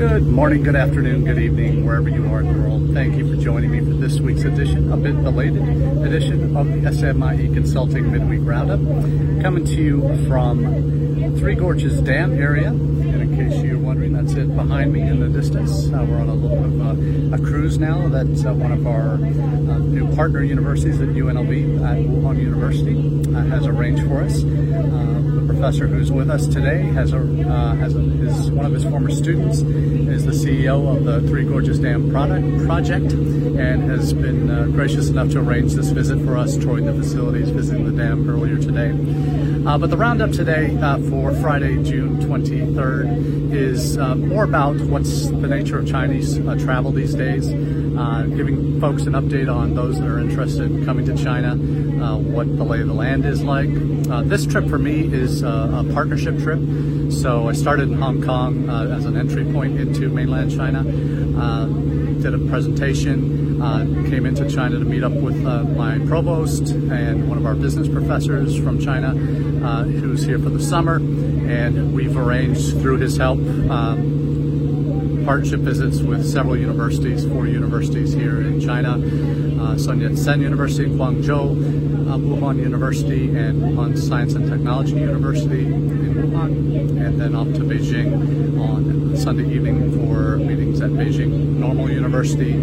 Good morning, good afternoon, good evening, wherever you are in the world. Thank you for joining me for this week's edition, a bit belated edition of the SMIE Consulting Midweek Roundup, coming to you from Three Gorges Dam area. And in case you're wondering, that's it behind me in the distance. Uh, we're on a little bit of a, cruise now That's uh, one of our uh, new partner universities at UNLV, at Wuhan University, uh, has arranged for us. Professor who's with us today has a, uh, has a, is one of his former students, is the CEO of the Three Gorges Dam product, project, and has been uh, gracious enough to arrange this visit for us, touring the facilities, visiting the dam earlier today. Uh, but the roundup today uh, for Friday, June 23rd, is uh, more about what's the nature of Chinese uh, travel these days, giving folks an update on those that are interested in coming to China, what the lay of the land is like. this trip for me is a partnership trip. So I started in Hong Kong as an entry point into mainland China, did a presentation uh, came into China to meet up with uh, my provost and one of our business professors from China uh, who's here for the summer. And we've arranged through his help um, partnership visits with several universities, four universities here in China, uh, Sun Yat-sen University in Guangzhou, uh, Wuhan University, and Wuhan Science and Technology University in Wuhan, and then off to Beijing on Sunday evening for meetings at Beijing Normal University,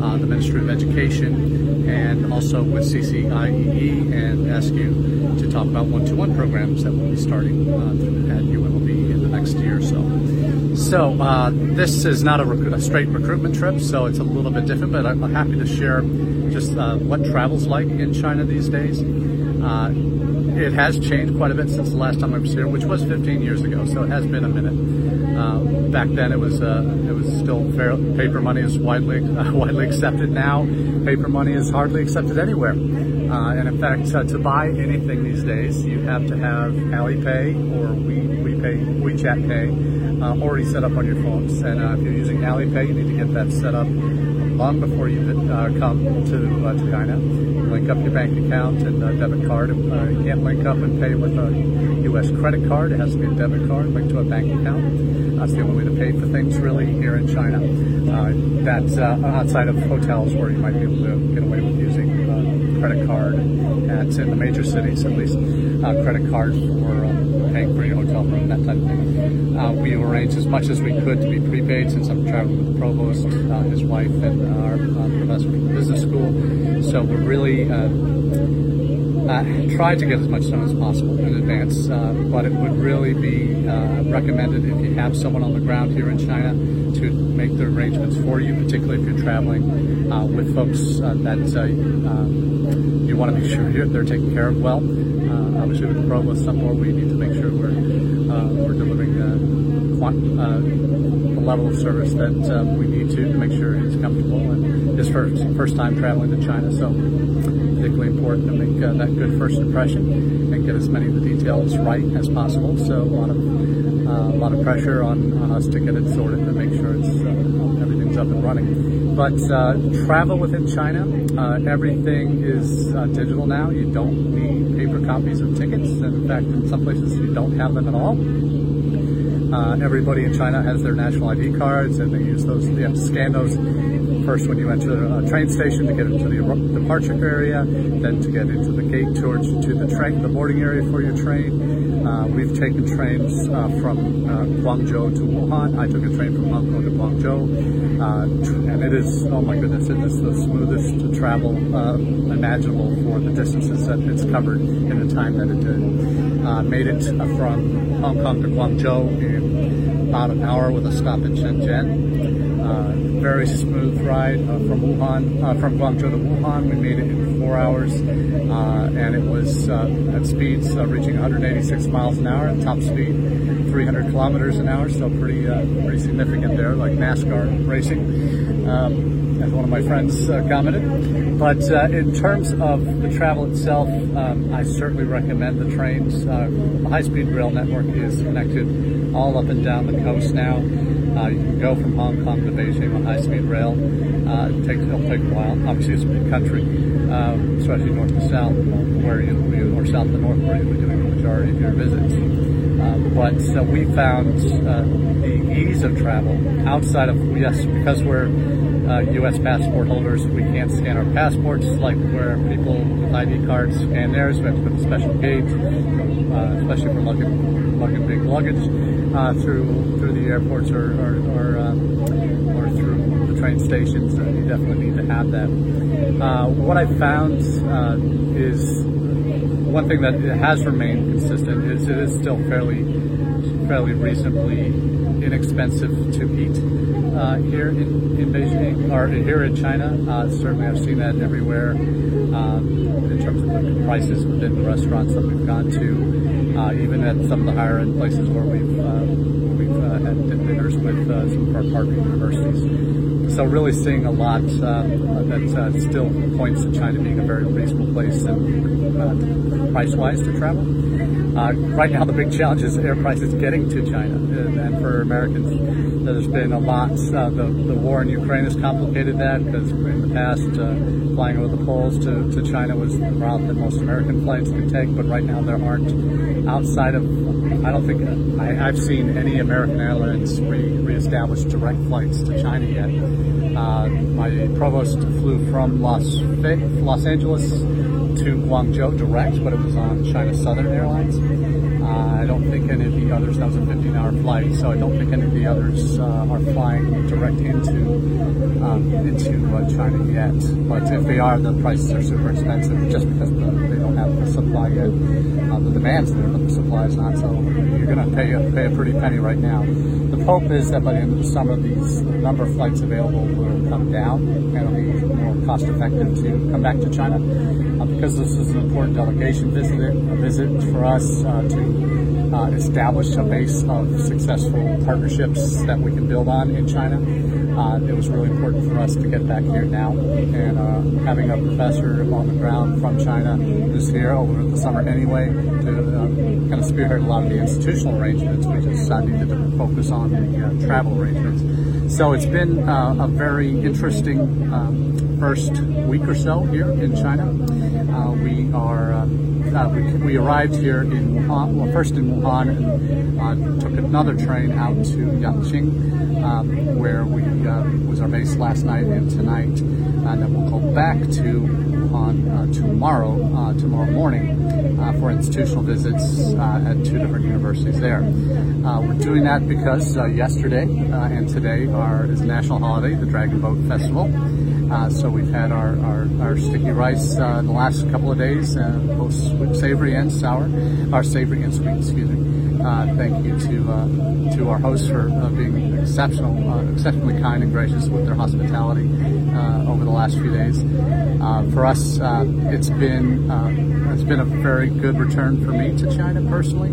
uh, the Ministry of Education, and also with CCIEE, and AASCU to talk about one-to-one programs that will be starting uh, at UNLV in the next year or so. So uh, this is not a, a, straight recruitment trip, so it's a little bit different, but I'm happy to share just uh, what travel's like in China these days. Uh, it has changed quite a bit since the last time I was here, which was 15 years ago, so it has been a minute. Uh, back then, it was uh, it was still fair, paper money is widely widely accepted. Now, paper money is hardly accepted anywhere. Uh, and in fact, to buy anything these days, you have to have Alipay or We WePay WeChat Pay uh, already set up on your phones. And if you're using Alipay, you need to get that set up long before you come to to China link up your bank account and uh, debit card. Uh, you can't link up and pay with a U.S. credit card. It has to be a debit card linked to a bank account. That's the only way to pay for things really here in China. Uh, that's uh, outside of hotels where you might be able to get away with using uh, credit card. That's in the major cities, at least. Uh, credit card for paying for your hotel room, that type of thing. Uh, we arranged as much as we could to be prepaid since I'm traveling with the provost, uh, his wife, and our uh, professor from business school. So we're really uh, uh, tried to get as much done as possible in advance, uh, but it would really be uh, recommended if you have someone on the ground here in China to make the arrangements for you, particularly if you're traveling uh, with folks uh, that you want to make sure they're taken care of well. Uh, obviously, with the provost, some more we need to make sure we're we're delivering the level of service that um, we need to to make sure he's comfortable and his first first time traveling to China. So particularly important to make uh, that good first impression and get as many of the details right as possible. So a lot of uh, a lot of pressure on, on us to get it sorted and make sure it's uh, everything's up and running. But uh, travel within China, uh, everything is uh, digital now. You don't need paper copies of tickets, and in fact, in some places you don't have them at all. Uh, everybody in China has their national ID cards, and they use those. You have to scan those first when you enter a train station to get into the departure area, then to get into the gate towards to the train, the boarding area for your train. Uh, we've taken trains uh, from uh, Guangzhou to Wuhan. I took a train from Hong Kong to Guangzhou, uh, and it is oh my goodness, it is the smoothest travel uh, imaginable for the distances that it's covered in the time that it did. Uh, made it from Hong Kong to Guangzhou in about an hour with a stop in Shenzhen. Uh, very smooth ride uh, from Wuhan, uh, from Guangzhou to Wuhan. We made it in four hours, and it was at speeds reaching 186 miles an hour at top speed, 300 kilometers an hour. So pretty, pretty significant there, like NASCAR racing. Um, as one of my friends uh, commented. But uh, in terms of the travel itself, um, I certainly recommend the trains. Uh, the high-speed rail network is connected all up and down the coast now. Uh, you can go from Hong Kong to Beijing on high-speed rail. Uh, it takes, it'll take a while. Obviously, it's a big country, um, especially north to south, where you, or south to north, where you'll be doing the majority of your visits. Uh, but uh, we found uh, the ease of travel outside of, yes, because we're U.S. passport holders, we can't scan our passports like where people with ID cards scan theirs. We have to put a special gate, especially for lugging, lugging big luggage through through the airports or, or, or, or through the train stations. you definitely need to have that. what I found is one thing that has remained consistent is it is still fairly, fairly reasonably inexpensive to eat uh, here in, in Beijing or here in China. Uh, certainly, I've seen that everywhere um, in terms of the prices within the restaurants that we've gone to, uh, even at some of the higher end places where we've uh, we've uh, had dinners with uh, some of our partner universities. So really seeing a lot that still points to China being a very reasonable place and price-wise to travel. Uh, right now, the big challenge is air prices getting to China, and, and for Americans, there's been a lot. Uh, the, the war in Ukraine has complicated that because in the past, uh, flying over the poles to, to China was the route that most American flights could take, but right now there aren't outside of. I don't think I, have seen any American Airlines re, reestablish direct flights to China yet. Uh, my provost flew from Los Los Angeles to Guangzhou direct, but it was on China Southern Airlines. Uh, I don't think any of the others, that was a 15 hour flight, so I don't think any of the others uh, are flying direct into um, into uh, China yet. But if they are, the prices are super expensive just because the, they don't have the supply yet. Uh, the demand's there, but the supply is not, so you're going to pay a, pay a pretty penny right now. The hope is that by the end of the summer, these the number of flights available will come down and it'll be more cost effective to come back to China. Uh, because this is an important delegation visit, a visit for us uh, to uh, establish a base of successful partnerships that we can build on in China. Uh, it was really important for us to get back here now, and uh, having a professor on the ground from China who's here over the summer anyway to uh, kind of spearhead a lot of the institutional arrangements. We just needed to focus on the travel arrangements. So it's been a very interesting um, first week or so here in China. Uh, we are uh, uh, we, we, arrived here in Wuhan, well, first in Wuhan, and uh, took another train out to Yichang, um, where we uh, was our base last night and tonight, and then we'll go back to Wuhan uh, tomorrow, tomorrow morning, for institutional visits at two different universities there. we're doing that because yesterday and today are is a national holiday, the Dragon Boat Festival. Uh, so we've had our, our, our sticky rice uh, the last couple of days, uh, both sweet, savory and sour, or savory and sweet, excuse me. Uh, thank you to uh, to our hosts for uh, being exceptional, exceptionally kind and gracious with their hospitality over the last few days. for us, it's been it's been a very good return for me to China personally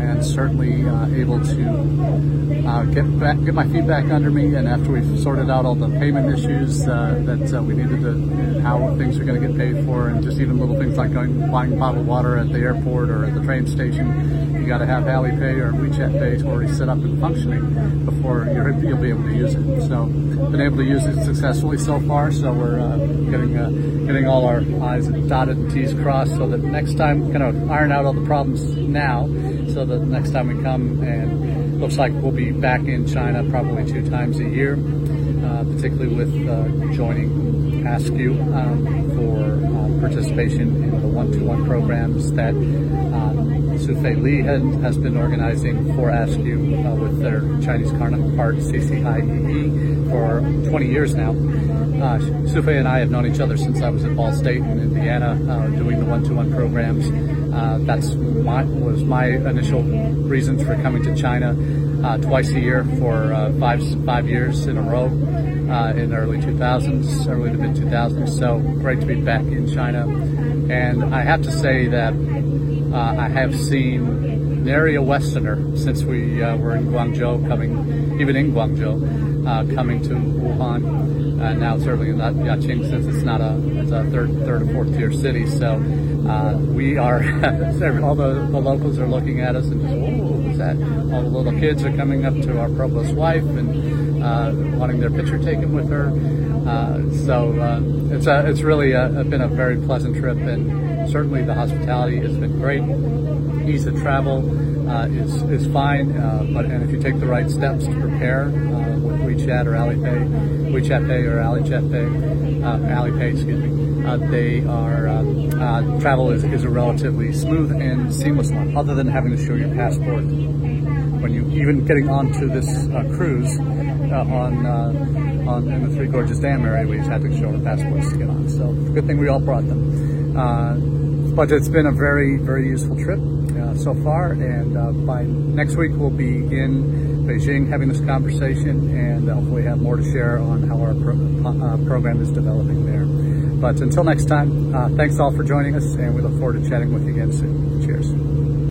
and certainly uh, able to uh, get back, get my feet back under me. And after we've sorted out all the payment issues uh, that uh, we needed to, how things are going to get paid for, and just even little things like going buying bottled water at the airport or at the train station, you got to have Alipay or WeChat Pay already set up and functioning before you will be able to use it. So, been able to use it successfully so far. So we're uh, getting uh, getting all our I's dotted and T's crossed, so that next time, kind of iron out all the problems now so that next time we come and looks like we'll be back in China probably two times a year, uh, particularly with uh, joining AASCU um, for uh, participation in the one-to-one programs that um, Sufei Li had, has been organizing for AASCU uh, with their Chinese counterpart CCIEE for 20 years now. Uh, Sufei and I have known each other since I was at Ball State in Indiana uh, doing the one-to-one programs. Uh, that's my, was my initial reasons for coming to China uh, twice a year for uh, five five years in a row uh, in the early 2000s, early to mid 2000s. So great to be back in China, and I have to say that I have seen nary a Westerner since we were in Guangzhou, coming even in Guangzhou, coming to Wuhan uh, now certainly not Yichang since it's not a it's a third third or fourth tier city. So uh, we are all the, the locals are looking at us and just whoa, what's that? All the little kids are coming up to our provost wife and uh, wanting their picture taken with her. Uh, so uh, it's a, it's really a, been a very pleasant trip and certainly the hospitality has been great. Ease of travel. uh, is is fine. But and if you take the right steps to prepare WeChat or Alipay, WeChat Pay or AliChat Pay, uh, Alipay, excuse me, uh, they are uh, travel is, is a relatively smooth and seamless one. Other than having to show your passport when you even getting onto this cruise on on in the Three Gorges Dam area, we just had to show our passports to get on. So good thing we all brought them. but it's been a very very useful trip uh, so far. And uh, by next week, we'll be in Beijing having this conversation and uh, hopefully have more to share on how our pro uh, program is developing there. But until next time, uh, thanks all for joining us, and we look forward to chatting with you again soon. Cheers.